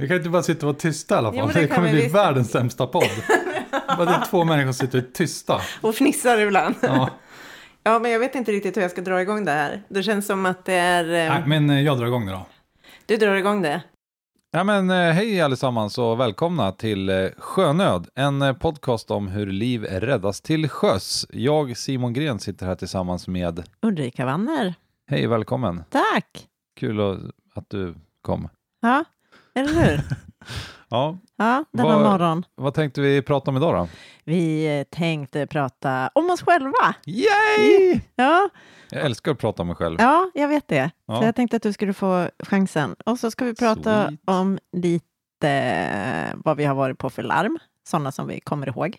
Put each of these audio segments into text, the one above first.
Vi kan inte bara sitta och vara tysta i alla fall. Jo, det det kommer bli visst. världens sämsta podd. Bara det är två människor som sitter tysta. Och fnissar ibland. Ja. Ja, men jag vet inte riktigt hur jag ska dra igång det här. Det känns som att det är... eh, Nej, men eh, jag drar igång det då. Du drar igång det. Ja, men, eh, hej allesammans och välkomna till Sjönöd, en podcast om hur liv räddas till sjöss. Jag, Simon Gren, sitter här tillsammans med... Ulrika Wanner. Hej, välkommen. Tack! Kul att du kom. Ja, eller hur? Ja, Ja, denna Vad- morgon. vad tänkte vi prata om idag då? Vi eh, tänkte prata om oss själva. Yay! Ja, Jag älskar att prata om mig själv. ja jag vet det. Ja. Så jag tänkte att du skulle få chansen. Och så ska vi prata Sweet. om lite eh, vad vi har varit på för larm, sådana som vi kommer ihåg.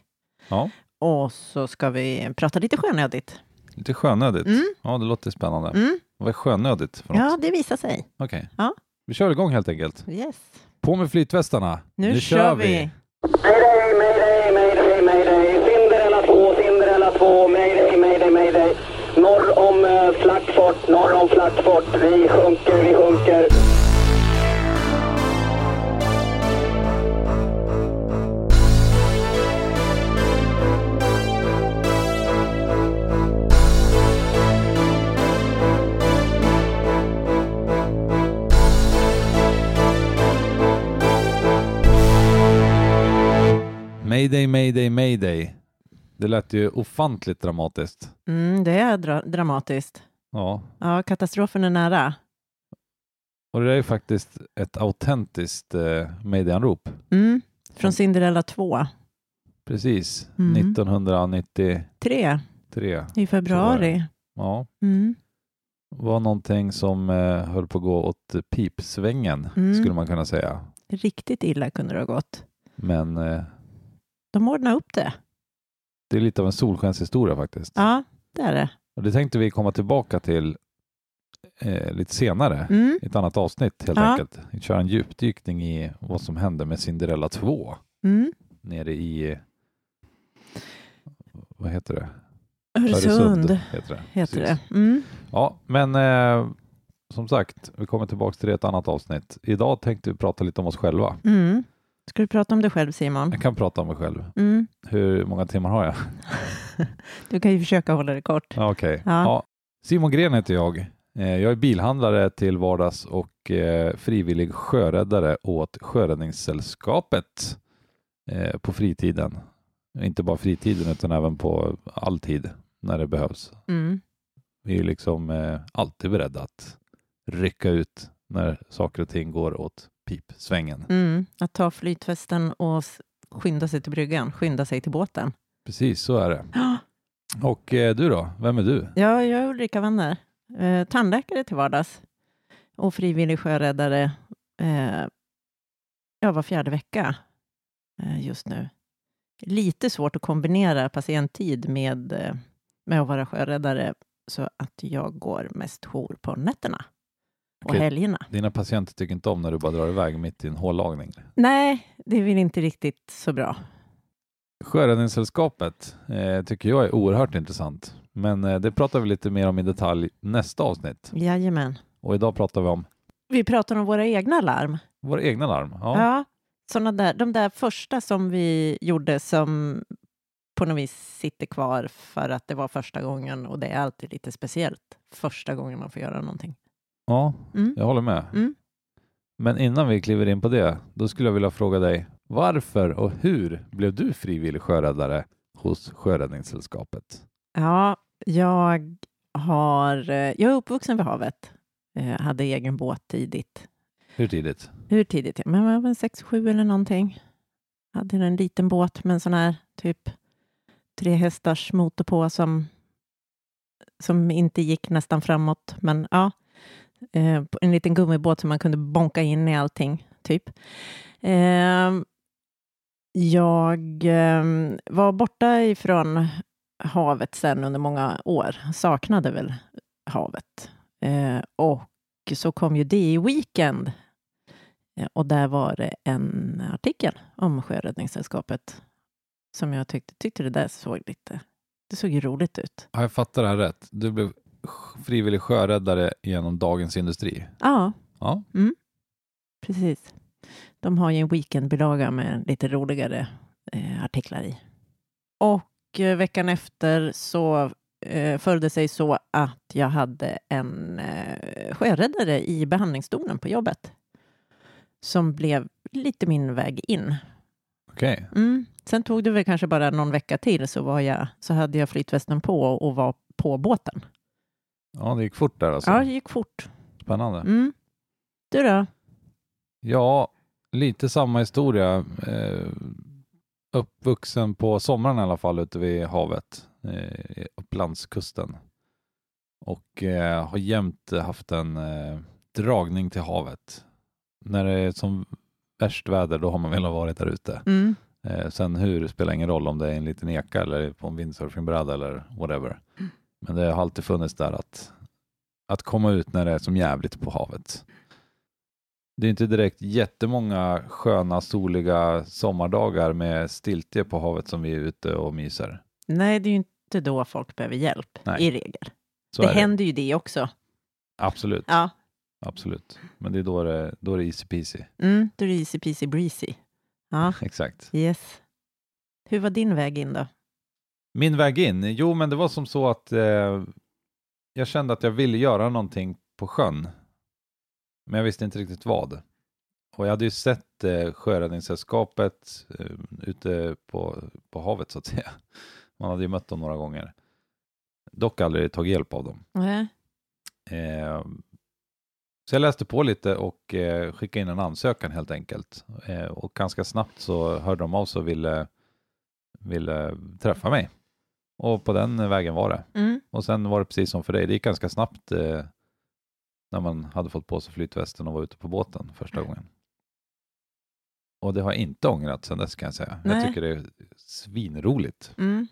Ja, Och så ska vi prata lite sjönödigt. lite sjönödigt. Mm. Ja, det låter spännande. Mm. Vad är sjönödigt för något? Ja, det visar sig. Okej. Ja. Vi kör igång helt enkelt. Yes. På med flytvästarna. Nu, kör vi. Mayday, mayday, mayday, mayday. Cinderella 2, Cinderella 2. Mayday, mayday, mayday. Norr om uh, Flackfort, norr om Flackfort. Vi sjunker, vi sjunker. Mayday, mayday, mayday. Det lät ju ofantligt dramatiskt. Mm, det är dra- dramatiskt. Ja, Ja, katastrofen är nära. och det är ju faktiskt ett autentiskt eh, mayday-anrop. Mm. Från Cinderella 2. Precis, Mm. 1993. 3 i februari. Ja, Mm. var någonting som eh, höll på att gå åt pipsvängen, Mm. skulle man kunna säga. Riktigt illa kunde det ha gått. Men eh, De ordnade upp det. det är lite av en solskenshistoria faktiskt. Ja, det är det. Och det tänkte vi komma tillbaka till eh, lite senare. Mm. i ett annat avsnitt helt Ja. enkelt. Vi kör en djupdykning i vad som hände med Cinderella 2 Mm. nere i vad heter det? Öresund heter det. heter det. Mm. Ja, men eh, som sagt, vi kommer tillbaka till det i ett annat avsnitt. Idag tänkte vi prata lite om oss själva. Mm. Ska du prata om dig själv Simon? Jag kan prata om mig själv. Mm. Hur många timmar har jag? Du kan ju försöka hålla det kort. Okej. Ja. Ja. Simon Gren heter jag. Eh, Jag är bilhandlare till vardags och eh, frivillig sjöräddare åt Sjöräddningssällskapet eh, på fritiden. Inte bara fritiden utan även på all tid när det behövs. Mm. Vi är liksom alltid beredda att rycka ut när saker och ting går åt pipsvängen. Mm. Att ta flytvästen och skynda sig till bryggan, skynda sig till båten. Precis, så är det. Ja, Och eh, du då? Vem är du? jag är Ulrika Wanner. Eh, tandläkare till vardags och frivillig sjöräddare eh, ja, var fjärde vecka eh, just nu. Lite svårt att kombinera patienttid med, eh, med att vara sjöräddare så att jag går mest jour på nätterna och helgerna. Dina patienter tycker inte om när du bara drar iväg mitt i en hållagning. Nej, det är väl inte riktigt så bra. Sjöräddningssällskapet eh, tycker jag är oerhört intressant. Men eh, det pratar vi lite mer om i detalj nästa avsnitt. Jajamän. Och idag pratar vi om Vi pratar om våra egna larm. våra egna larm. Ja. Ja, såna där, de där första som vi gjorde som på något vis sitter kvar för att det var första gången och det är alltid lite speciellt första gången man får göra någonting. Ja, Mm. jag håller med. Mm. Men innan vi kliver in på det, då skulle jag vilja fråga dig varför och hur blev du frivillig sjöräddare hos Sjöräddningssällskapet? Ja, jag har, eh, jag är uppvuxen vid havet. Eh, hade egen båt tidigt. Hur tidigt? Hur tidigt? Men jag var sex, sju eller någonting. Hade en liten båt med en sån här typ tre hästars motor på som, som inte gick nästan framåt. Men ja, eh, en liten gummibåt som man kunde bonka in i allting, typ. Eh, jag eh, var borta ifrån havet sen under många år. Saknade väl havet. Eh, och så kom ju det i Weekend eh, Och där var det en artikel om Sjöräddningssällskapet som jag tyckte, tyckte det där såg lite, det såg ju roligt ut. Har jag fattat det här rätt? Du blev frivillig sjöräddare genom Dagens Industri? Ja, Ja, precis. De har ju en weekendbilaga med lite roligare eh, artiklar i. Och eh, veckan efter så eh, följde sig så att jag hade en eh, sjöräddare i behandlingsstolen på jobbet som blev lite min väg in. Okej. Mm. Sen tog det väl kanske bara någon vecka till så, var jag, så hade jag flytvästen på och var på båten. Ja, det gick fort där alltså. Ja, det gick fort. Spännande. Mm. Du då? Ja, lite samma historia. Eh, uppvuxen på sommaren i alla fall ute vid havet, eh, Upplandskusten. Och eh, har jämt haft en eh, dragning till havet. När det är som värst väder, då har man velat vara där ute. Mm. Eh, sen hur spelar ingen roll om det är en liten eka eller på en windsurfingbräda eller whatever. Men det har alltid funnits där att, att komma ut när det är som jävligt på havet. Det är inte direkt jättemånga sköna soliga sommardagar med stiltje på havet som vi är ute och myser. Nej, det är ju inte då folk behöver hjälp Nej. i regel. Så det är det. händer ju det också. Absolut, Ja, absolut. Men det är då det, då är det easy peasy. mm, då är det easy peasy breezy. Ja, Exakt. yes. Hur var din väg in då? Min väg in? Jo, men det var som så att eh, jag kände att jag ville göra någonting på sjön. Men jag visste inte riktigt vad. Och jag hade ju sett eh, Sjöräddningssällskapet eh, ute på, på havet så att säga. Man hade ju mött dem några gånger. Dock aldrig tagit hjälp av dem. Nej. Eh, så jag läste på lite och eh, skickade in en ansökan helt enkelt. Eh, och ganska snabbt så hörde de av sig och ville, ville träffa mig. Och på den vägen var det. Mm. Och sen var det precis som för dig, det gick ganska snabbt eh, när man hade fått på sig flytvästen och var ute på båten första gången. Och det har jag inte ångrat sedan dess kan jag säga. Jag Nej. tycker det är svinroligt. Mm.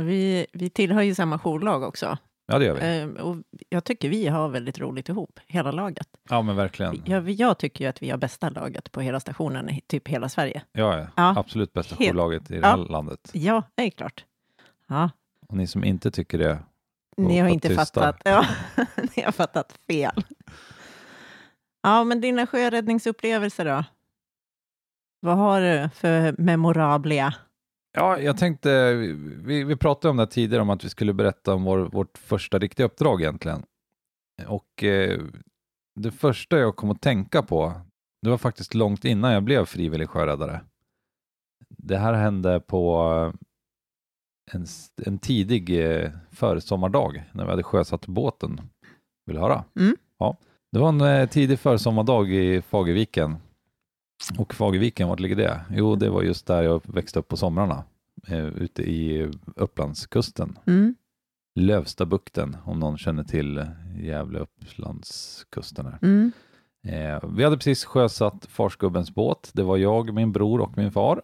Vi, vi tillhör ju samma jourlag också. Ja, det gör vi. Ehm, och jag tycker vi har väldigt roligt ihop, hela laget. Ja, men verkligen. Jag, jag tycker ju att vi har bästa laget på hela stationen i typ hela Sverige. Ja, ja. Ja. absolut bästa jourlaget i det Ja. här landet. Ja, det är klart. Ja, Och ni som inte tycker det, ni har inte tysta. fattat. Ja, ni har fattat fel. Ja, men dina sjöräddningsupplevelser då? Vad har du för memorabla? Ja, jag tänkte, vi, vi pratade om det tidigare, om att vi skulle berätta om vår, vårt första riktiga uppdrag egentligen. Och eh, det första jag kom att tänka på, det var faktiskt långt innan jag blev frivillig sjöräddare. Det här hände på en, en tidig eh, försommardag när vi hade sjösatt båten. Vill du höra? Mm. Ja. Det var en eh, tidig försommardag i Fagerviken. Och Fagerviken, vart ligger det? Jo, det var just där jag växte upp på somrarna. Eh, ute i Upplandskusten. Mm. Lövstabukten, om någon känner till Gävle Upplandskusten. Här. Mm. Eh, vi hade precis sjösatt farsgubbens båt. Det var jag, min bror och min far.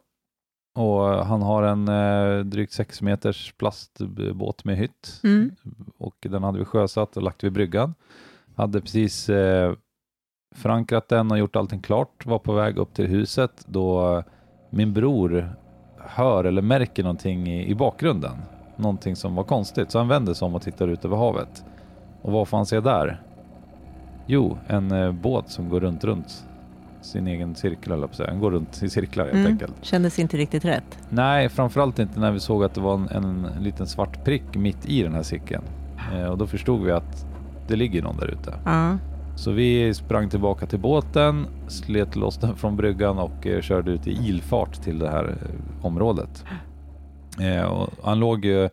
Och han har en eh, drygt 6 meters plastbåt med hytt Mm. och den hade vi sjösatt och lagt vid bryggan. Hade precis eh, förankrat den och gjort allting klart. Var på väg upp till huset då min bror hör eller märker någonting i, i bakgrunden. Någonting som var konstigt. Så han vänder sig om och tittar ut över havet. Och vad får han se där? Jo, en eh, båt som går runt, runt sin egen cirkel, jag på. Den går runt i cirklar helt Mm. enkelt. Kändes inte riktigt rätt. Nej, framförallt inte när vi såg att det var en, en liten svart prick mitt i den här cirkeln. Eh, och då förstod vi att det ligger någon där ute. Ja. Så vi sprang tillbaka till båten, slet loss den från bryggan och eh, körde ut i ilfart till det här eh, området. Eh, och han låg ju,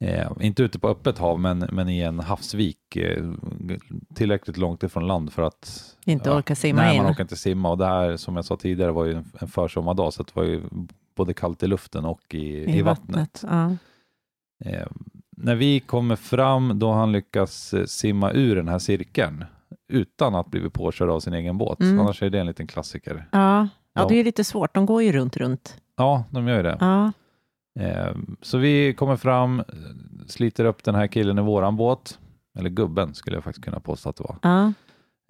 eh, inte ute på öppet hav, men, men i en havsvik eh, tillräckligt långt ifrån land för att Inte orka simma nej, in. man orkar inte simma och det här som jag sa tidigare var ju en, en försommardag så det var ju både kallt i luften och i, i, vattnet. Ja. Eh, när vi kommer fram då han lyckats eh, simma ur den här cirkeln utan att blivit påkörd av sin egen båt. Mm. Annars är det en liten klassiker. Ja. Ja. ja, det är lite svårt. De går ju runt, runt. Ja, de gör ju det. Ja. Eh, så vi kommer fram, sliter upp den här killen i våran båt. Eller gubben skulle jag faktiskt kunna påstå att det var. Ja.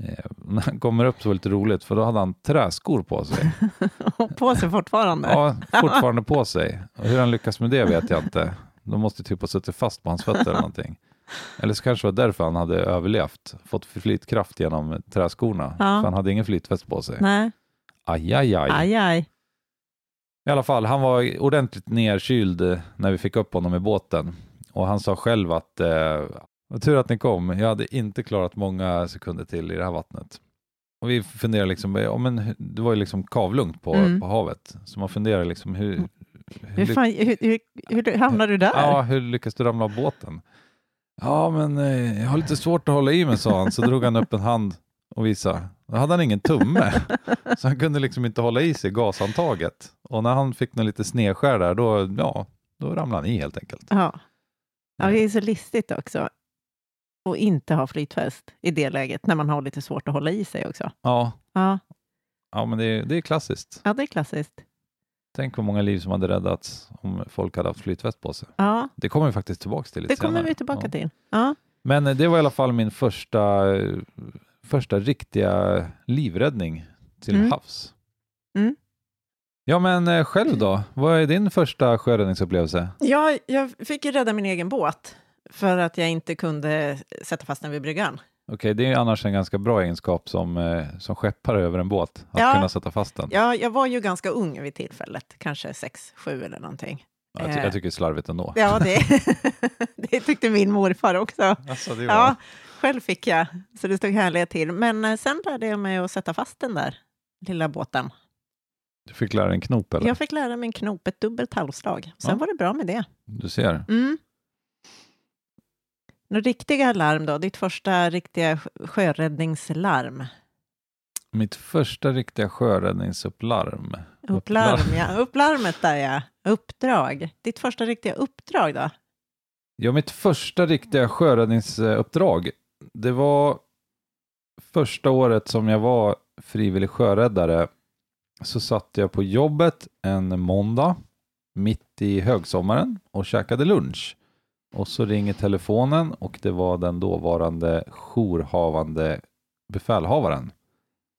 Eh, när han kommer upp så var det lite roligt för då hade han träskor på sig. På sig fortfarande. Ja, fortfarande på sig. Och hur han lyckas med det vet jag inte. De måste typ ha suttit fast på hans fötter eller någonting. Eller så kanske det var därför han hade överlevt, fått flytkraft genom träskorna. Ja. För han hade ingen flytväst på sig. Nej. Aj, aj, aj. Aj, aj. I alla fall, han var ordentligt nerkyld eh, när vi fick upp honom i båten. Och han sa själv att eh, vad tur att ni kom, jag hade inte klarat många sekunder till i det här vattnet. Och vi funderade liksom, ja, men det var ju liksom kavlugnt på, Mm. på havet, så man funderar liksom hur, Hur, fan, hur, hur, hur hamnade du där? Ja, hur lyckas du ramla av båten? Ja, men eh, jag har lite svårt att hålla i mig, sa han. Så drog han upp en hand och visade. Då hade han ingen tumme, så han kunde liksom inte hålla i sig gashandtaget. Och när han fick lite snedskär där, då, ja, då ramlade han i helt enkelt. Ja. ja, det är så listigt också. Och inte ha flytfäst i det läget, när man har lite svårt att hålla i sig också. Ja, Ja, ja men det, är- det är klassiskt. ja det är klassiskt. Tänk vad många liv som hade räddats om folk hade haft flytväst på sig. Ja, Det kommer vi faktiskt tillbaka till lite det kommer senare. vi tillbaka Ja. till. Ja. Men eh, det var i alla fall min första, eh, första riktiga livräddning till Mm. havs. Mm. Ja, men eh, själv då? Vad är din första sjöräddningsupplevelse? Ja, jag fick ju rädda min egen båt för att jag inte kunde sätta fast den vid bryggan. Okej, det är annars en ganska bra egenskap som, eh, som skeppare över en båt, att Ja. kunna sätta fast den. Ja, jag var ju ganska ung vid tillfället, kanske sex, sju eller någonting. Ja, jag, ty- jag tycker det är slarvigt ändå. Ja, det, det tyckte min morfar också. Alltså, det var... Ja, själv fick jag, så det stod härliga till. Men eh, sen lärde jag mig att sätta fast den där lilla båten. Du fick lära dig en knop, eller? Jag fick lära mig en knop, ett dubbelt halvslag. Sen Ja. var det bra med det. Du ser. Mm. Några riktiga larm då? Ditt första riktiga sjö- sjöräddningslarm? Mitt första riktiga sjöräddningsupplarm. Upplarm, ja. Upplarmet där ja. Uppdrag. Ditt första riktiga uppdrag då? Ja, mitt första riktiga sjöräddningsuppdrag, det var första året som jag var frivillig sjöräddare. Så satt jag på jobbet en måndag mitt i högsommaren och käkade lunch. Och så ringer telefonen och det var den dåvarande jourhavande befälhavaren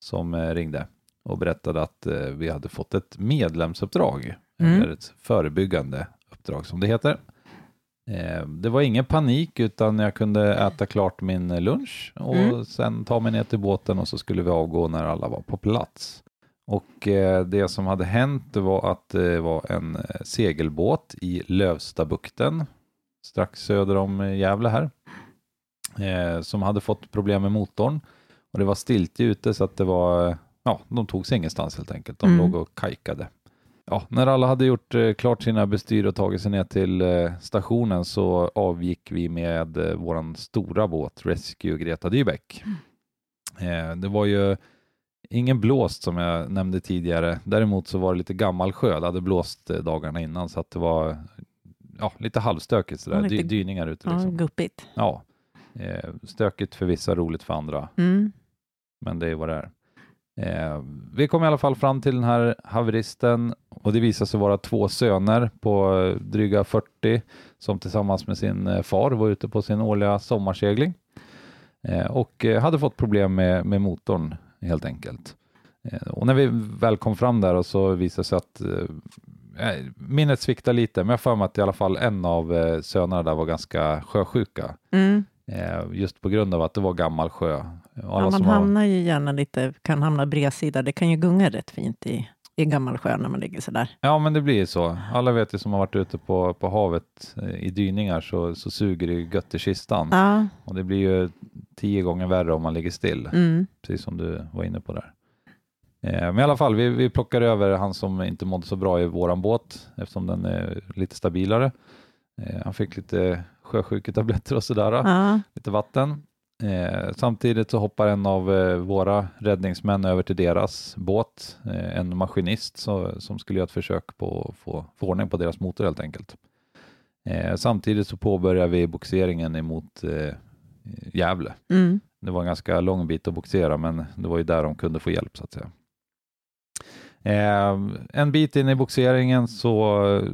som eh, ringde och berättade att eh, vi hade fått ett medlemsuppdrag, Mm. eller ett förebyggande uppdrag som det heter. Eh, Det var ingen panik utan jag kunde äta klart min lunch och Mm. sen ta mig ner till båten och så skulle vi avgå när alla var på plats. Och eh, det som hade hänt var att det var en eh, segelbåt i Lövstabukten strax söder om eh, Gävle här som hade fått problem med motorn och det var stiltje ute så att det var, ja, de tog sig ingenstans helt enkelt. De Mm. låg och kajkade. Ja, när alla hade gjort klart sina bestyr och tagit sig ner till stationen så avgick vi med våran stora båt Rescue Greta Dybeck. Eh, det var ju ingen blåst som jag nämnde tidigare. Däremot så var det lite gammal sjö. Det hade blåst eh, dagarna innan så att det var ja, lite halvstökigt sådär. Ja, lite- Dy- dyningar ute Ja, liksom. guppigt. Ja, eh, stökigt för vissa, roligt för andra. Mm. Men det är vad det är. Eh, vi kom i alla fall fram till den här haveristen och det visade sig vara två söner på dryga 40 som tillsammans med sin far var ute på sin årliga sommarsegling eh, och hade fått problem med, med motorn helt enkelt. Eh, och när vi väl kom fram där och så visade det sig att eh, minnet sviktar lite, men jag för mig att i alla fall en av eh, sönerna där var ganska sjösjuka. Mm. Eh, just på grund av att det var gammal sjö. Och Ja, alla man hamnar ju gärna lite, kan hamna bredsida. Det kan ju gunga rätt fint i, i gammal sjö när man ligger sådär. Ja, men det blir ju så. Alla vet ju som har varit ute på, på havet eh, i dyningar så, så suger det ju gött i kistan. Ja, Och det blir ju tio gånger värre om man ligger still, mm. precis som du var inne på där. Eh, men i alla fall, vi, vi plockar över han som inte mådde så bra i våran båt eftersom den är lite stabilare. Eh, han fick lite sjösjuketabletter och sådär, ja. lite vatten. Eh, samtidigt så hoppar en av eh, våra räddningsmän över till deras båt, eh, en maskinist så, som skulle göra ett försök på att få, få ordning på deras motor helt enkelt. Eh, samtidigt så påbörjar vi boxeringen emot eh, Gävle. Mm. Det var en ganska lång bit att boxera men det var ju där de kunde få hjälp så att säga. Eh, en bit in i boxeringen så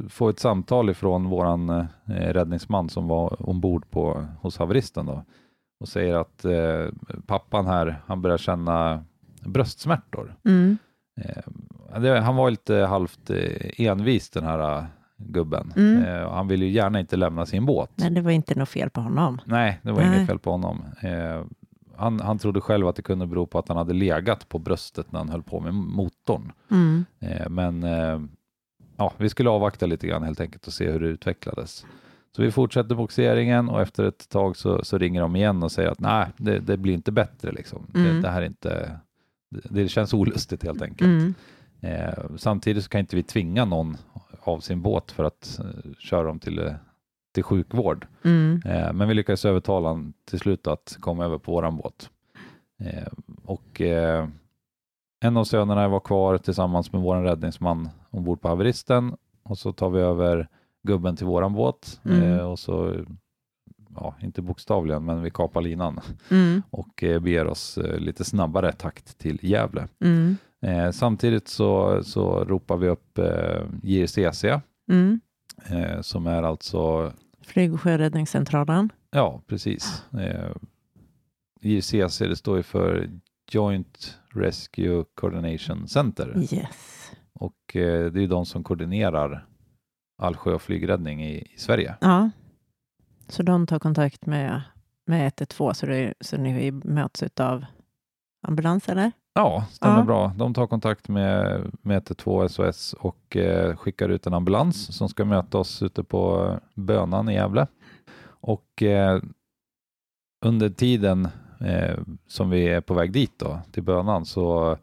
får vi ett samtal ifrån våran eh, räddningsman som var ombord på, hos haveristen då och säger att eh, pappan här, han börjar känna bröstsmärtor. Mm. Eh, det, han var lite halvt eh, envis den här eh, gubben. Mm. Eh, han ville ju gärna inte lämna sin båt. Men det var inte något fel på honom. Nej, det var Nej. inget fel på honom. Eh, han, han trodde själv att det kunde bero på att han hade legat på bröstet när han höll på med motorn. Mm. Eh, men ja, vi skulle avvakta lite grann helt enkelt och se hur det utvecklades. Så vi fortsätter boxeringen och efter ett tag så, så ringer de igen och säger att nej, det, det blir inte bättre. Liksom. Det, Mm. det här är inte, det, det känns olustigt helt enkelt. Mm. Eh, samtidigt så kan inte vi tvinga någon av sin båt för att eh, köra dem till, eh, till sjukvård. Mm. Eh, men vi lyckades övertala honom till slut att komma över på våran båt. Eh, och eh, en av sönerna var kvar tillsammans med vår räddningsman ombord på haveristen och så tar vi över gubben till våran båt Mm. eh, och så, ja, inte bokstavligen, men vi kapar linan Mm. och eh, beger oss eh, lite snabbare takt till Gävle. Mm. Eh, samtidigt så, så ropar vi upp eh, JRCC Mm. eh, som är alltså Flyg och sjöräddningscentralen. Ja, precis. Eh, JRCC, det står ju för Joint Rescue Coordination Center Yes. och eh, det är ju de som koordinerar all sjö och flygräddning i, i Sverige. Ja. Så de tar kontakt med, med 112 så, det, så ni möts av ambulans eller? Ja, stämmer Ja. bra. De tar kontakt med, med 112 SOS och eh, skickar ut en ambulans som ska möta oss ute på Bönan i Gävle. Och eh, under tiden eh, som vi är på väg dit då, till Bönan så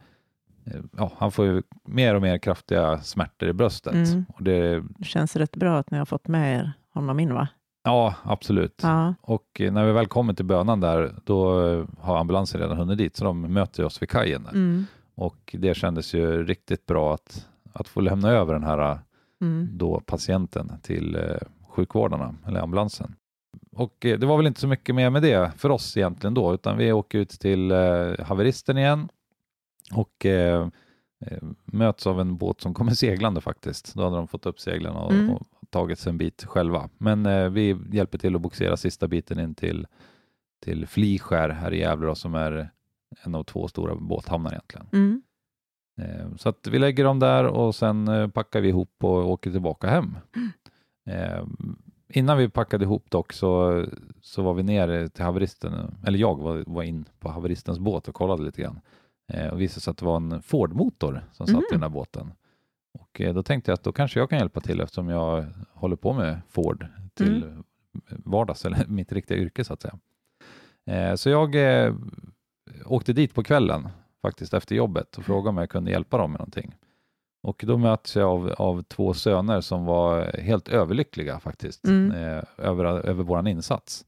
ja, han får ju mer och mer kraftiga smärtor i bröstet. Mm. Och det, Det känns rätt bra att ni har fått med er honom in va? ja, absolut. Ja. Och eh, när vi väl kommer till Bönan där, då eh, har ambulansen redan hunnit dit, så de möter oss vid kajen. Mm. Och det kändes ju riktigt bra att, att få lämna över den här Mm. då patienten till eh, sjukvårdarna eller ambulansen. Och eh, det var väl inte så mycket mer med det för oss egentligen då, utan vi åker ut till eh, haveristen igen och eh, eh, möts av en båt som kommer seglande faktiskt. Då hade de fått upp seglen och, Mm. och tagit sig en bit själva. Men eh, vi hjälper till att bogsera sista biten in till, till Fliskär här i Gävle då, som är en av två stora båthamnar egentligen. Mm. Eh, Så att vi lägger dem där och sen eh, packar vi ihop och åker tillbaka hem. Eh, Innan vi packade ihop dock så, så var vi ner till haveristen, eller jag var, var in på haveristens båt och kollade lite grann. Eh, Och visade sig att det var en Ford-motor som satt i Mhm. den här båten. Och eh, då tänkte jag att då kanske jag kan hjälpa till eftersom jag håller på med Ford till vardags, eller mitt riktiga yrke så att säga. Eh, Så jag eh, åkte dit på kvällen faktiskt efter jobbet och frågade om jag kunde hjälpa dem med någonting. Och då möts jag av, av två söner som var helt överlyckliga faktiskt Mm. eh, över, över vår insats.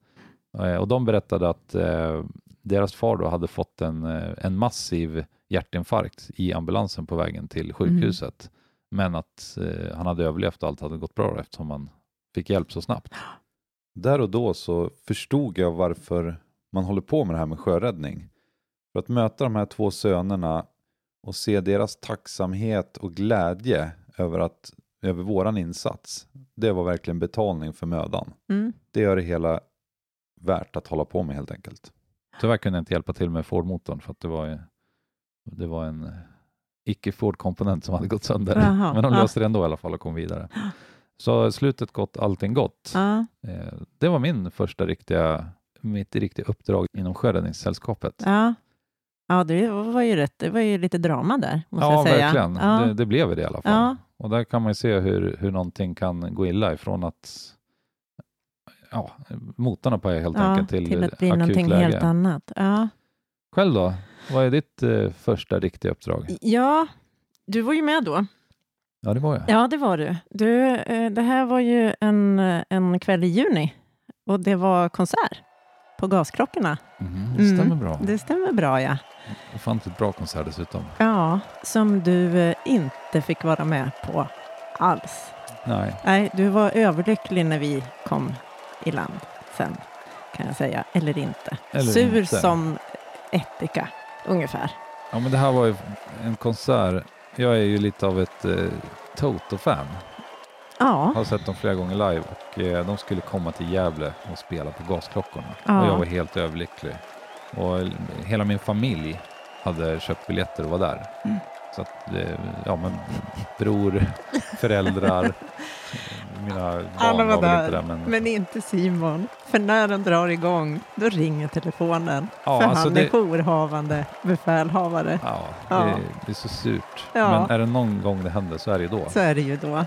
Eh, och de berättade att eh, deras far då hade fått en, eh, en massiv hjärtinfarkt i ambulansen på vägen till sjukhuset. Men att eh, han hade överlevt och allt hade gått bra eftersom han fick hjälp så snabbt. Där och då så förstod jag varför man håller på med det här med sjöräddning. För att möta de här två sönerna och se deras tacksamhet och glädje över, att, över våran insats. Det var verkligen betalning för mödan. Mm. Det gör det hela värt att hålla på med helt enkelt. Tyvärr kunde jag inte hjälpa till med Ford-motorn för att det var, det var en icke-Ford-komponent som hade gått sönder. Jaha, Men de ja. löste det ändå i alla fall och kom vidare. Så slutet gott, allting gott. Ja. Eh, Det var min första riktiga, mitt riktiga uppdrag inom Sjöräddningssällskapet. Ja. ja, det var ju rätt. Det var ju lite drama där, måste Ja, jag säga. verkligen. Ja. Det, det blev det i alla fall. Ja. Och där kan man ju se hur, hur någonting kan gå illa ifrån att ja, motorn på helt ja, enkelt till, till att bli någonting läge. helt annat. Ja. Själv då? Vad är ditt eh, första riktiga uppdrag? ja, du var ju med då. Ja, det var jag. Ja, det var du. du eh, det här var ju en, en kväll i juni och det var konsert på Gasklockorna. Mhm, det stämmer Mm, bra. Det stämmer bra, ja. Ofantligt bra konsert dessutom. Ja, som du eh, inte fick vara med på alls. Nej, Nej, du var överlycklig när vi kom i land sen, kan jag säga. Eller inte. Eller Sur inte. som ättika, ungefär. ja, men det här var ju en konsert. Jag är ju lite av ett eh, Toto-fan. Ja, Har sett dem flera gånger live och eh, de skulle komma till Gävle och spela på Gasklockorna. Ja. Och jag var helt överlycklig. Och hela min familj hade köpt biljetter och var där. Mm. Så att, eh, ja men bror, föräldrar, mina Alla var var där, där. Men, men inte Simon. För när den drar igång, då ringer telefonen. Ja, för alltså han det- är jourhavande befälhavare. ja, Ja. Det, det är så surt. Ja. Men är det någon gång det händer så är det ju då. Så är det ju då. Eh,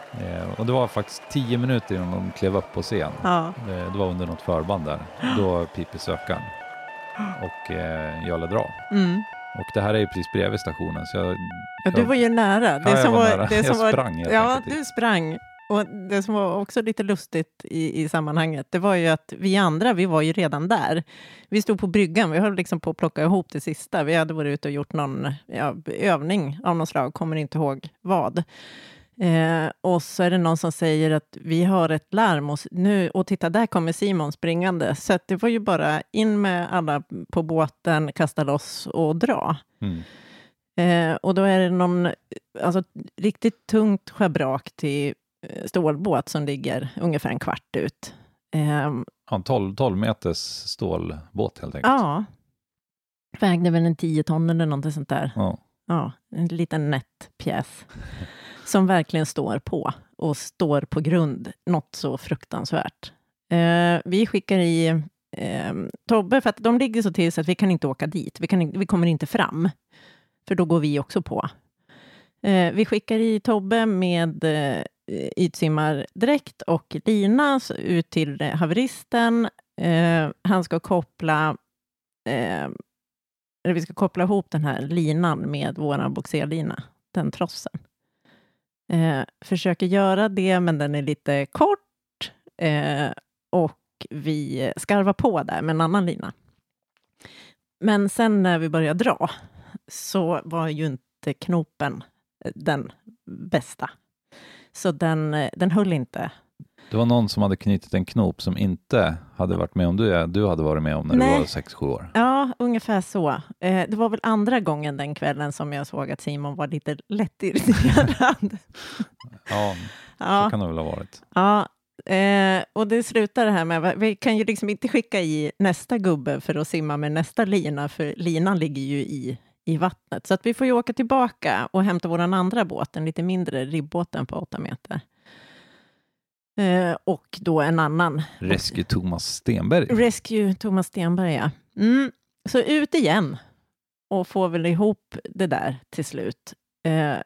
och det var faktiskt tio minuter innan de klev upp på scen. Ja. Eh, det var under något förband där. Då piper sökaren. Och eh, jag lade dra. Mm. Och det här är ju precis bredvid stationen. Så jag, Ja, du var ju nära. Det Ja, jag som var var, nära. Det Jag som var, sprang helt Ja, du sprang. Och det som var också lite lustigt i, i sammanhanget, det var ju att vi andra, vi var ju redan där. Vi stod på bryggan, vi höll liksom på att plocka ihop det sista. Vi hade varit ute och gjort någon ja, övning av något slag, kommer inte ihåg vad. Eh, och så är det någon som säger att vi har ett larm och, nu, och titta, där kommer Simon springande. Så det var ju bara in med alla på båten, kasta loss och dra. mm. Eh, och då är det någon alltså, riktigt tungt schabrak till stålbåt som ligger ungefär en kvart ut. Ehm, ja, en 12, 12 meters stålbåt helt enkelt. ja, vägde väl en 10 ton eller någonting sånt där. Ja. Ja, en liten nätt pjäs som verkligen står på och står på grund, något så fruktansvärt. Eh, vi skickar i eh, Tobbe, för att de ligger så till så att vi kan inte åka dit. Vi, kan, vi kommer inte fram, för då går vi också på. Eh, vi skickar i Tobbe med eh, Eh, ytsimmardräkt och lina ut till haveristen. Eh, han ska koppla eh, eller vi ska koppla ihop den här linan med vår boxerlina, den trossen. Eh, försöker göra det, men den är lite kort eh, och vi skarvar på där med en annan lina. Men sen när vi börjar dra så var ju inte knopen eh, den bästa. Så den, eh, den höll inte. Det var någon som hade knutit en knop som inte hade varit med om du, du hade varit med om när Nej. du var 6-7 år. Ja, ungefär så. Eh, det var väl andra gången den kvällen som jag såg att Simon var lite lättirriterad. Ja, så ja, kan det väl ha varit. ja. Eh, och det slutar det här med, vi kan ju liksom inte skicka i nästa gubbe för att simma med nästa lina, för linan ligger ju i, i vattnet. Så att vi får ju åka tillbaka och hämta vår andra båt, den lite mindre ribbåten på åtta meter. Eh, och då en annan Rescue Thomas Stenberg. Rescue Thomas Stenberg, ja. Mm. Så ut igen och får väl ihop det där till slut. Eh,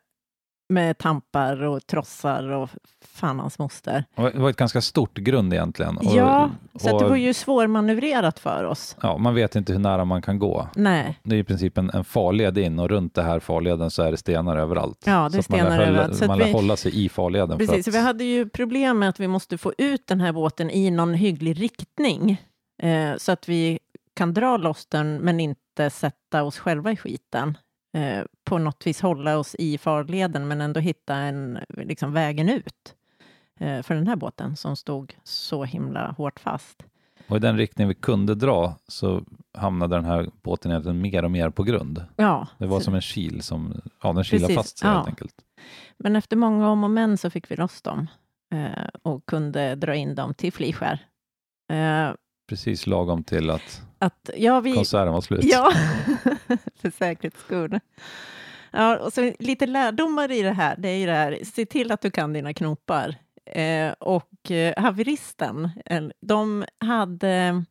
med tampar och trossar och fan hans moster. Det var ett ganska stort grund egentligen. Och, ja, så att det och- var ju svårmanövrerat för oss. ja, man vet inte hur nära man kan gå. Nej, Det är i princip en, en farled in och runt det här farleden så är det stenar överallt. Ja, det är så att man stenar hålla- överallt. Så att man lär vi- hålla sig i farleden. precis. för Så att, vi hade ju problem med att vi måste få ut den här båten i någon hygglig riktning. Eh, så att vi kan dra loss den, men inte sätta oss själva i skiten. Eh, på något vis hålla oss i farleden, men ändå hitta en, liksom vägen ut eh, för den här båten som stod så himla hårt fast. Och i den riktning vi kunde dra så hamnade den här båten egentligen mer och mer på grund. Ja, Det var som en kil som, ja den kilade Precis, fast sig ja. helt enkelt. men efter många om och men så fick vi loss dem eh, och kunde dra in dem till Fliskär. Eh, Precis lagom till att att, ja, vi, konserten var slut. Ja, för säkerhets skull. Ja, och så lite lärdomar i det här, det är ju det här, se till att du kan dina knopar. Eh, och eh, haveristen, eh, de hade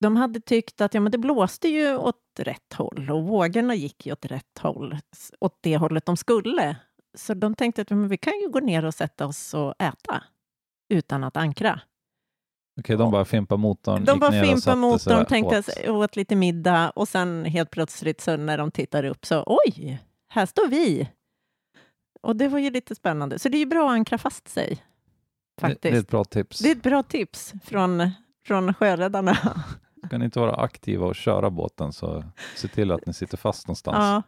de hade tyckt att ja, men det blåste ju åt rätt håll och vågorna gick ju åt rätt håll, åt det hållet de skulle. Så de tänkte att men vi kan ju gå ner och sätta oss och äta utan att ankra. Okej, de bara fimpade motorn, De bara fimpade satte mot sig dem, och tänkte åt. åt lite middag och sen helt plötsligt så när de tittar upp så oj, här står vi. Och det var ju lite spännande. Så det är ju bra att ankra fast sig. Det, Faktiskt. det är ett bra tips. Det är ett bra tips från, från sjöräddarna. Ska ni inte vara aktiva och köra båten så se till att ni sitter fast någonstans. ja,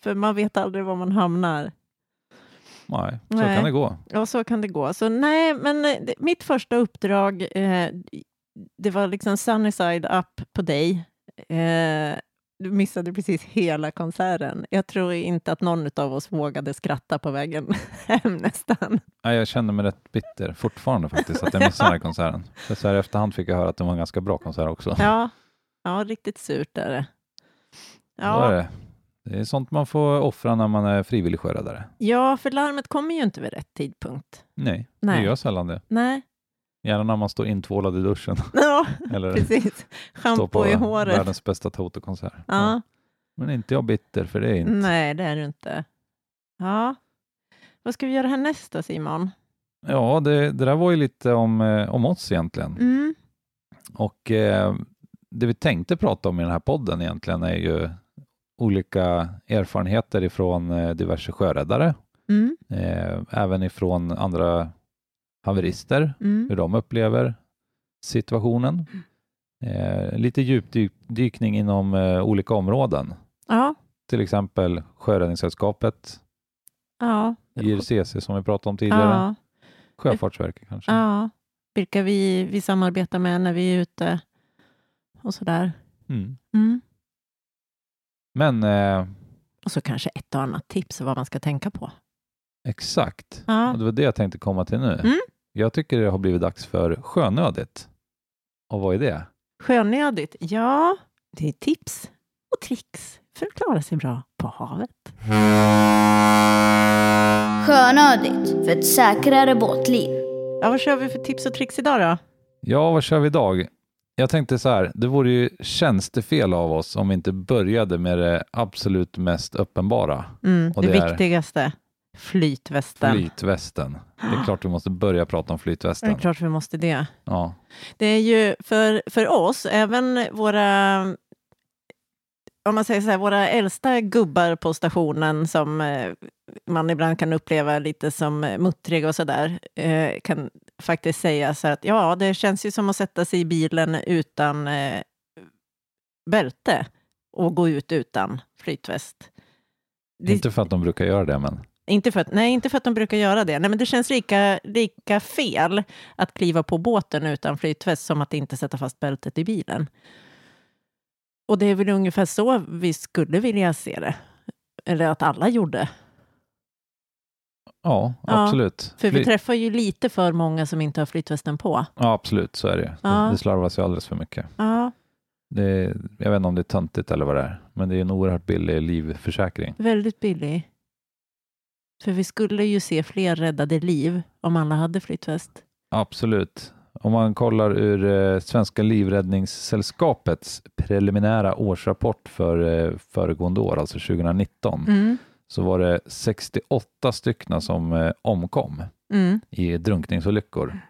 för man vet aldrig var man hamnar. Nej, så Nej. kan det gå. Ja, så kan det gå. Så nej, men eh, det- mitt första uppdrag, eh, det var liksom sunny side up på dig. Eh, du missade precis hela konserten. Jag tror inte att någon av oss vågade skratta på vägen hem nästan. Nej, jag känner mig rätt bitter fortfarande faktiskt att jag missade den här konserten. För så här i efterhand fick jag höra att det var en ganska bra konsert också. Ja, ja riktigt surt är det. Ja, det. Det är sånt man får offra när man är frivillig sjöräddare. Ja, för larmet kommer ju inte vid rätt tidpunkt. Nej, Nej. det gör sällan det. Nej, Gärna när man står intvålad i duschen ja, eller precis. Schampo i håret. världens bästa Toto-konsert. Ja. Men inte jag bitter för det är inte. Nej, det är du inte. Ja. Vad ska vi göra härnäst då, Simon? Ja, det, det där var ju lite om, eh, om oss egentligen. Mm. Och eh, det vi tänkte prata om i den här podden egentligen är ju olika erfarenheter ifrån eh, diverse sjöräddare, Mm. eh, även ifrån andra haverister, Mm. hur de upplever situationen. Eh, lite djupdykning inom eh, olika områden, Ja. till exempel Sjöräddningssällskapet, Ja. IRCC som vi pratade om tidigare, Ja. Sjöfartsverket kanske. ja. Vilka vi, vi samarbetar med när vi är ute och sådär. Mm. Mm. Men eh, Och så kanske ett och annat tips vad man ska tänka på. exakt, Ja. och det var det jag tänkte komma till nu. Mm. Jag tycker det har blivit dags för sjönödigt. Och vad är det? Sjönödigt? Ja, det är tips och tricks för att klara sig bra på havet. Sjönödigt för ett säkrare båtliv. Ja, vad kör vi för tips och tricks idag då? Ja, vad kör vi idag? Jag tänkte så här, det vore ju tjänstefel av oss om vi inte började med det absolut mest uppenbara, Mm, Och det, det viktigaste, flytvästen. flytvästen. Det är klart vi måste börja prata om Det är flytvästen. klart vi måste det. Ja, Det är ju för, för oss, även våra om man säger så här, våra äldsta gubbar på stationen som eh, man ibland kan uppleva lite som eh, muttriga och sådär, eh, kan faktiskt säga så här att ja, det känns ju som att sätta sig i bilen utan eh, bälte och gå ut utan flytväst. Det, inte för att de brukar göra det, men inte för att, nej, inte för att de brukar göra det. Nej, men det känns lika, lika fel att kliva på båten utan flytväst som att inte sätta fast bältet i bilen. Och det är väl ungefär så vi skulle vilja se det. Eller att alla gjorde. ja, Ja, absolut. För vi träffar ju lite för många som inte har flytvästen på. ja, absolut, så är det. Ja. Det, slarvas ju alldeles för mycket. Ja, är, jag vet inte om det är töntigt eller vad det är, men det är en oerhört billig livförsäkring. väldigt billig. För vi skulle ju se fler räddade liv om alla hade flytväst. Absolut. Om man kollar ur eh, Svenska Livräddningssällskapets preliminära årsrapport för eh, föregående år, alltså 2019, Mm. så var det 68 stycken som eh, omkom Mm. i drunkningsolyckor.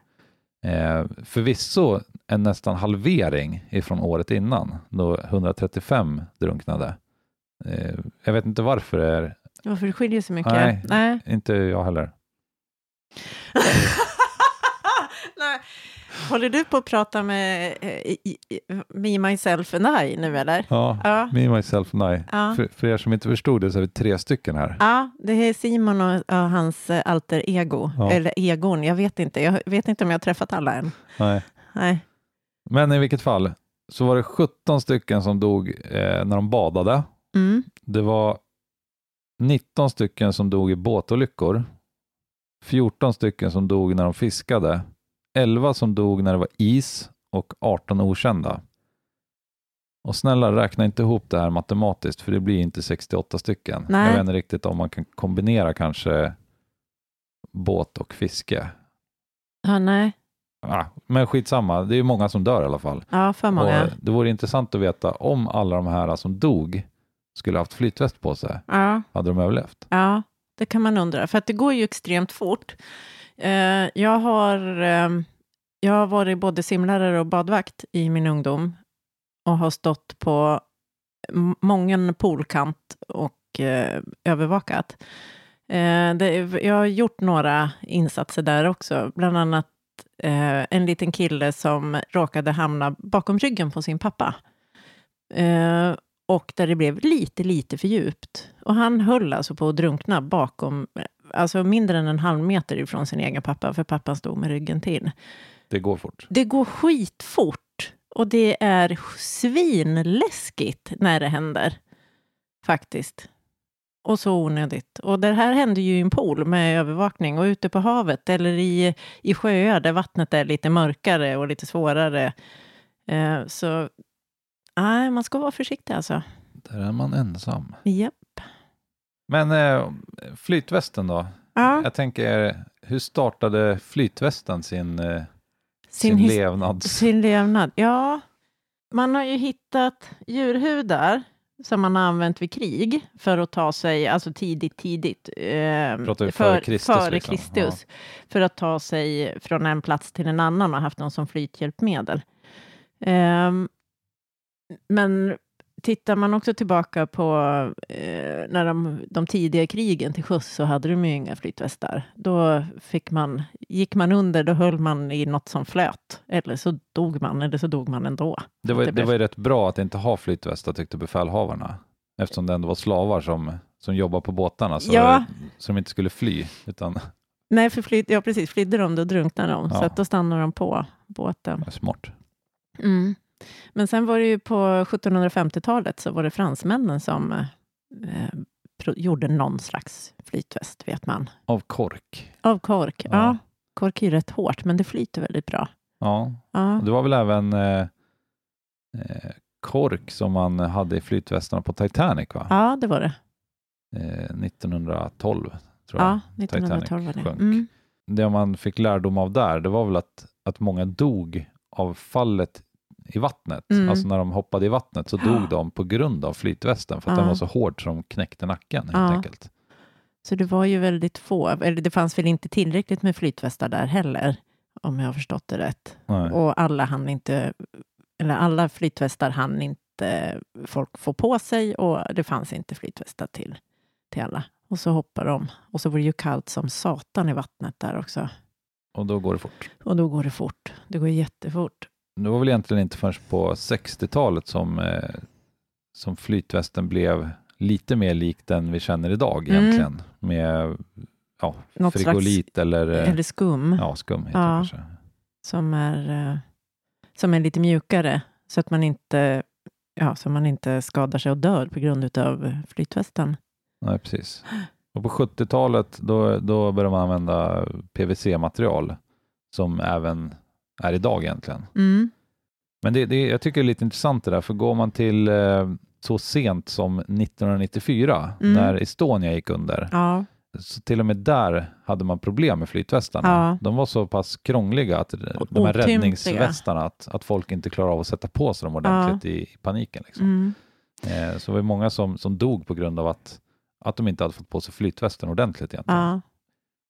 Eh, förvisso en nästan halvering ifrån året innan, då 135 drunknade. Eh, jag vet inte varför det är, Varför det skiljer så mycket? Nej. Nej. inte jag heller. Nej. Håller du på att prata med eh, Me, Myself and I nu eller? Ja, Ja. me, myself and I. Ja. För, för er som inte förstod det så är vi tre stycken här. ja, det är Simon och, och hans eh, alter ego. Ja. Eller egon, jag vet inte. Jag vet inte om jag har träffat alla än. Nej. Nej. Men i vilket fall så var det 17 stycken som dog eh, när de badade. Mm. Det var 19 stycken som dog i båtolyckor. 14 stycken som dog när de fiskade. 11 som dog när det var is och 18 okända. Och snälla räkna inte ihop det här matematiskt för det blir inte 68 stycken. Nej. Jag vet inte riktigt om man kan kombinera kanske båt och fiske. Ja, nej. Ah, men skitsamma, det är ju många som dör i alla fall. Ja, för många. Och det vore intressant att veta om alla de här som dog skulle haft flytväst på sig. Ja. Hade de överlevt? Ja, det kan man undra. För att det går ju extremt fort. Eh, jag, har, eh, jag har varit både simlärare och badvakt i min ungdom och har stått på många mången poolkant och eh, övervakat. Eh, det, jag har gjort några insatser där också, bland annat eh, en liten kille som råkade hamna bakom ryggen på sin pappa. Eh, och där det blev lite, lite för djupt. Och han höll alltså på att drunkna bakom, eh, alltså mindre än en halv meter ifrån sin egen pappa, för pappan stod med ryggen till. Det går fort. Det går skitfort och det är svinläskigt när det händer, faktiskt. Och så onödigt. Och det här händer ju i en pool med övervakning och ute på havet eller i, i sjöar där vattnet är lite mörkare och lite svårare. Eh, så nej, man ska vara försiktig alltså. Där är man ensam. Japp. Men eh, flytvästen då? Ja, Jag tänker, hur startade flytvästen sin, eh, sin, sin levnads... sin levnad. Ja, man har ju hittat djurhudar som man har använt vid krig för att ta sig, alltså tidigt, tidigt, eh, Pratar vi före Kristus, före liksom? Kristus, för att ta sig från en plats till en annan och haft dem som flythjälpmedel. Ehm, men tittar man också tillbaka på eh, när de, de tidiga krigen till sjöss så hade de ju inga flytvästar. Då fick man, gick man under, då höll man i något som flöt. Eller så dog man, eller så dog man ändå. Det var, det det var ju rätt bra att inte ha flytvästar tyckte befälhavarna. Eftersom det ändå var slavar som, som jobbade på båtarna så, Ja. så de inte skulle fly. Utan, Nej, för fly, ja, precis, flydde de då drunknade de, så Ja. att då stannade de på båten. smart. Mm. Men sen var det ju på 1750-talet så var det fransmännen som eh, gjorde någon slags flytväst, vet man. Av kork. Av kork. Ja. Ja. Kork är ju rätt hårt, men det flyter väldigt bra. Ja, Ja, det var väl även eh, eh, kork som man hade i flytvästarna på Titanic va? ja det var det. Eh, 1912 tror jag. Ja, 1912 var det. sjönk. Mm. Det man fick lärdom av där, det var väl att, att många dog av fallet i vattnet. Mm. Alltså när de hoppade i vattnet så dog de på grund av flytvästen för att Ja. den var så hård så de knäckte nacken helt Ja. enkelt. Så det var ju väldigt få, eller det fanns väl inte tillräckligt med flytvästar där heller, om jag har förstått det rätt. Nej. Och alla hann inte, eller alla flytvästar hann inte folk få på sig och det fanns inte flytvästar till, till alla. Och så hoppar de. Och så var det ju kallt som satan i vattnet där också. Och då går det fort. Och då går det fort. Det går jättefort. Det var väl egentligen inte förrän på 60-talet som, eh, som flytvästen blev lite mer lik den vi känner idag Mm. egentligen. Med ja, Något frigolit eller, eh, Eller skum ja, skum heter Ja. det som, är, eh, som är lite mjukare så att man inte, ja, så man inte skadar sig och dör på grund av flytvästen. Nej, precis. Och på 70-talet då, då började man använda PVC-material som även är idag egentligen. Mm. Men det, det, jag tycker det är lite intressant det där, för går man till eh, så sent som 1994 Mm. när Estonia gick under, Ja, så till och med där hade man problem med flytvästarna. Ja. De var så pass krångliga, att, de här otympliga. räddningsvästarna, att, att folk inte klarar av att sätta på sig dem ordentligt i, i paniken. Liksom. mm. Eh, så det var många som, som dog på grund av att, att de inte hade fått på sig flytvästen ordentligt egentligen. ja.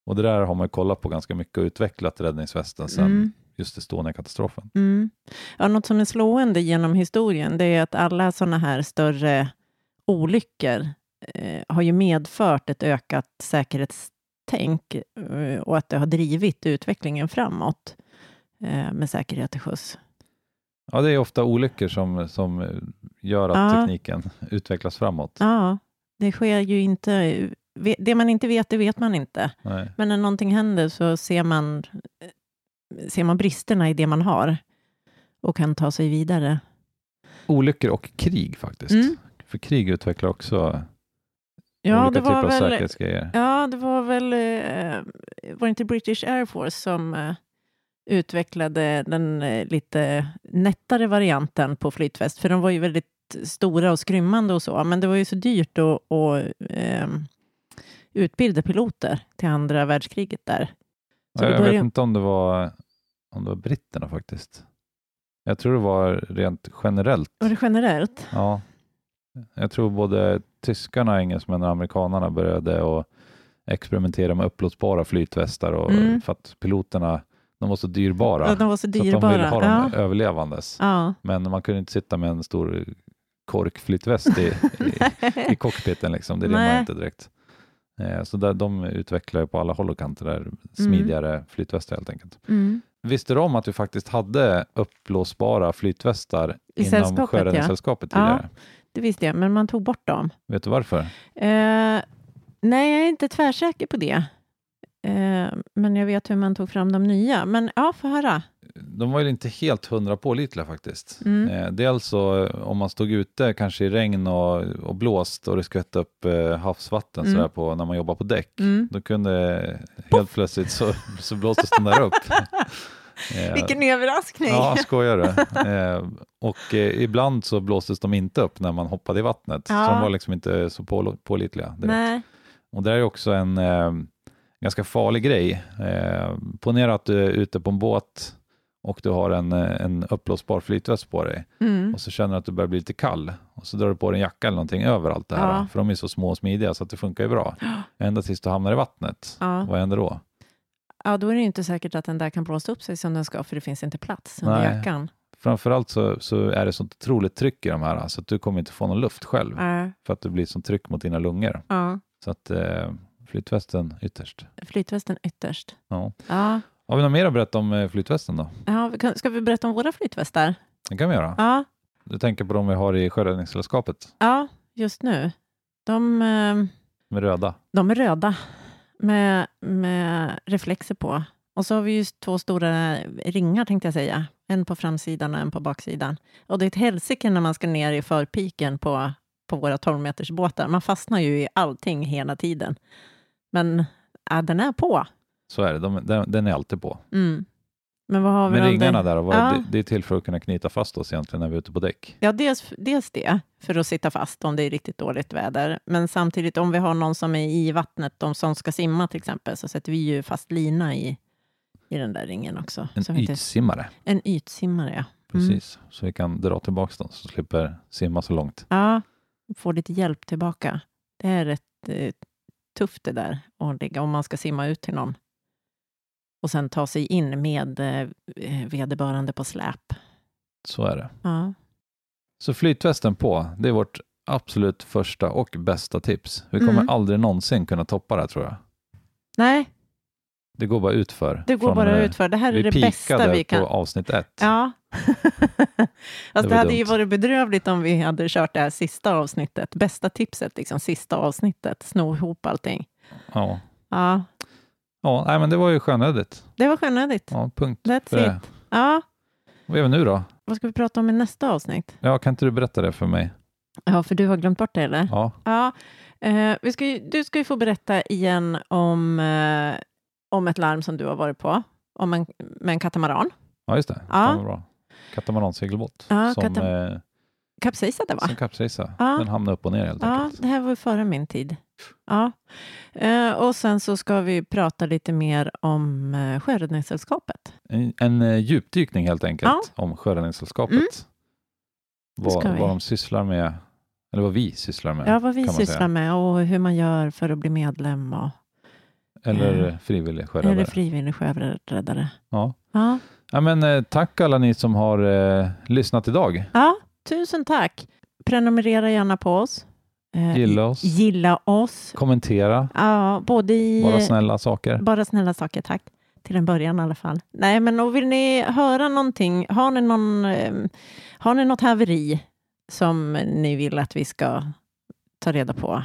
Och det där har man kollat på ganska mycket och utvecklat räddningsvästen sedan Mm. Just Estonia-katastrofen. Mm. Ja, något som är slående genom historien det är att alla sådana här större olyckor eh, har ju medfört ett ökat säkerhetstänk eh, och att det har drivit utvecklingen framåt eh, med säkerhet till sjöss. Ja, det är ofta olyckor som, som gör att Ja. tekniken utvecklas framåt. Ja, det sker ju inte. Det man inte vet, det vet man inte. Nej. Men när någonting händer så ser man, eh, ser man bristerna i det man har och kan ta sig vidare. Olyckor och krig faktiskt. Mm. För krig utvecklar också Ja, olika det var typer av väl säkerhetsgrejer. Ja, det var väl, eh, var det inte British Air Force som eh, utvecklade den eh, lite nättare varianten på flytväst, för de var ju väldigt stora och skrymmande och så, men det var ju så dyrt att, att eh, utbilda piloter till andra världskriget där. Så jag vet inte om det var om det var britterna faktiskt. Jag tror det var rent generellt. Var det generellt? Ja. Jag tror både tyskarna, engelsmännen och amerikanerna började att experimentera med uppblåsbara flytvästar och Mm. för att piloterna de var så dyrbara. Ja, de var så så att de ville dyrbara. ha dem Ja. överlevandes. Ja. Men man kunde inte sitta med en stor korkflytväst i, i, i cockpiten. Liksom. Det rimmar inte direkt. Eh, Så där, de utvecklar ju på alla håll och kanter där smidigare flytvästar helt enkelt. Mm. Visste du om att vi faktiskt hade uppblåsbara flytvästar I inom sällskapet, ja. Sjöräddningssällskapet Ja. tidigare? Det visste jag, men man tog bort dem. Vet du varför? Eh, nej, jag är inte tvärsäker på det. Eh, men jag vet hur man tog fram de nya. Men ja, få höra. De var ju inte helt hundra pålitliga faktiskt. Mm. Eh, dels så eh, om man stod ute kanske i regn och, och blåst och det skvätte upp eh, havsvatten Mm. sådär på, när man jobbar på däck. Mm. Då kunde helt plötsligt så, så blåstes den där upp. Eh, Vilken överraskning! Ja, skojar du? Eh, och eh, ibland så blåstes de inte upp när man hoppade i vattnet. Så Ja. de var liksom inte så på, pålitliga. direkt. Och det är också en eh, ganska farlig grej. Eh, ponera att du är ute på en båt och du har en, eh, en uppblåsbar flytväst på dig Mm. och så känner du att du börjar bli lite kall och så drar du på dig en jacka eller någonting över allt det här. Ja. För de är så små och smidiga så att det funkar ju bra. Ända tills du hamnar i vattnet. Ja. Vad händer då? ja, då är det ju inte säkert att den där kan blåsa upp sig som den ska, för det finns inte plats under Nej. jackan. Framförallt så, så är det sånt otroligt tryck i de här så att du kommer inte få någon luft själv Äh, för att det blir sånt tryck mot dina lungor. ja. Så att eh, flytvästen ytterst. Flytvästen ytterst. Ja. Ja. Har vi något mer att berätta om eh, flytvästen då? Ja, ska vi berätta om våra flytvästar? Det kan vi göra. Ja, Du tänker på de vi har i Sjöräddningssällskapet ja just nu. De, eh, med röda. de är röda med, med reflexer på. Och så har vi ju två stora ringar tänkte jag säga. En på framsidan och en på baksidan. Och det är ett helsike när man ska ner i förpiken på, på våra 12 meters båtar. Man fastnar ju i allting hela tiden. Men ja, den är på. Så är det, de, den, den är alltid på. Mm. Men vad har vi Men ringarna där, vad, Ja. det, det är till för att kunna knyta fast oss egentligen när vi är ute på däck. Ja, dels, dels det, för att sitta fast om det är riktigt dåligt väder. Men samtidigt, om vi har någon som är i vattnet, de som ska simma till exempel, så sätter vi ju fast lina i, i den där ringen också. En vi inte, ytsimmare, en ytsimmare, ja. Mm. precis. Så vi kan dra tillbaka dem så slipper simma så långt. Ja, få lite hjälp tillbaka. Det är rätt eh, tufft det där, att ligga, om man ska simma ut till någon. Och sen ta sig in med eh, vederbörande på släp. Så är det. Ja. Så flytvästen på, det är vårt absolut första och bästa tips. Vi kommer Mm. aldrig någonsin kunna toppa det här, tror jag. Nej, Det går bara utför. det går bara eh, utför. Det här är Vi det bästa vi kan... på avsnitt ett. Ja. Fast var det hade ju dumt. varit bedrövligt om vi hade kört det här sista avsnittet. Bästa tipset, liksom sista avsnittet. Sno ihop allting. Ja. Ja, Ja, nej, men det var ju skönödigt. det var skönödigt. Ja, punkt That's för det. it. Ja, Vad gör vi nu då? vad ska vi prata om i nästa avsnitt? Ja, kan inte du berätta det för mig? Ja, för du har glömt bort det, eller? Ja, Ja. Eh, vi ska ju, du ska ju få berätta igen om, eh, om ett larm som du har varit på, om en, med en katamaran. ja just det. Ja. Vad bra. Katamaransegelbåt Ja, som, katam- eh, Kapsejsade, va? som kapsejsade. Ja. Den hamnade upp och ner helt Ja, enkelt. det här var ju före min tid. Ja. Eh, och sen så ska vi prata lite mer om eh, Sjöräddningssällskapet. En, en eh, djupdykning helt enkelt om Sjöräddningssällskapet. Mm. Vad, vad de sysslar med, eller vad vi sysslar med. Ja, vad vi sysslar säga. med och hur man gör för att bli medlem och, Eller Eh, frivillig sjöräddare. eller frivillig sjöräddare. Ja. Ja. Ja, men, tack alla ni som har eh, lyssnat idag. ja, tusen tack. Prenumerera gärna på oss. Eh, Gilla oss, Gilla oss. kommentera, Ja, både i... bara snälla saker. Bara snälla saker, tack. Till en början i alla fall. Nej, men och vill ni höra någonting, har ni, någon, eh, har ni något haveri som ni vill att vi ska ta reda på,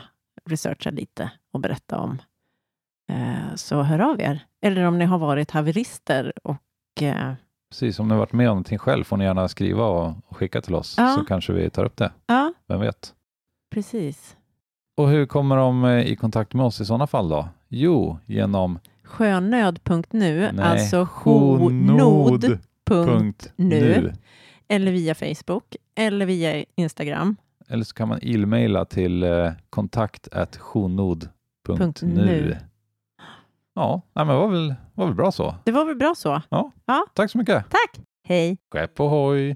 researcha lite och berätta om, eh, så hör av er. Eller om ni har varit haverister och eh, Precis, om ni har varit med om någonting själv får ni gärna skriva och, och skicka till oss Ja. så kanske vi tar upp det. ja, Vem vet? Precis. Och hur kommer de eh, i kontakt med oss i sådana fall då? Jo, genom Sjönöd.nu, nej, alltså honod.nu. eller via Facebook, eller via Instagram. Eller så kan man e-maila till eh, kontakt honod.nu. nu. Ja, nej, men var väl, var väl bra så. Det var väl bra så? Tack så mycket. Tack! Hej! Skepp ohoj!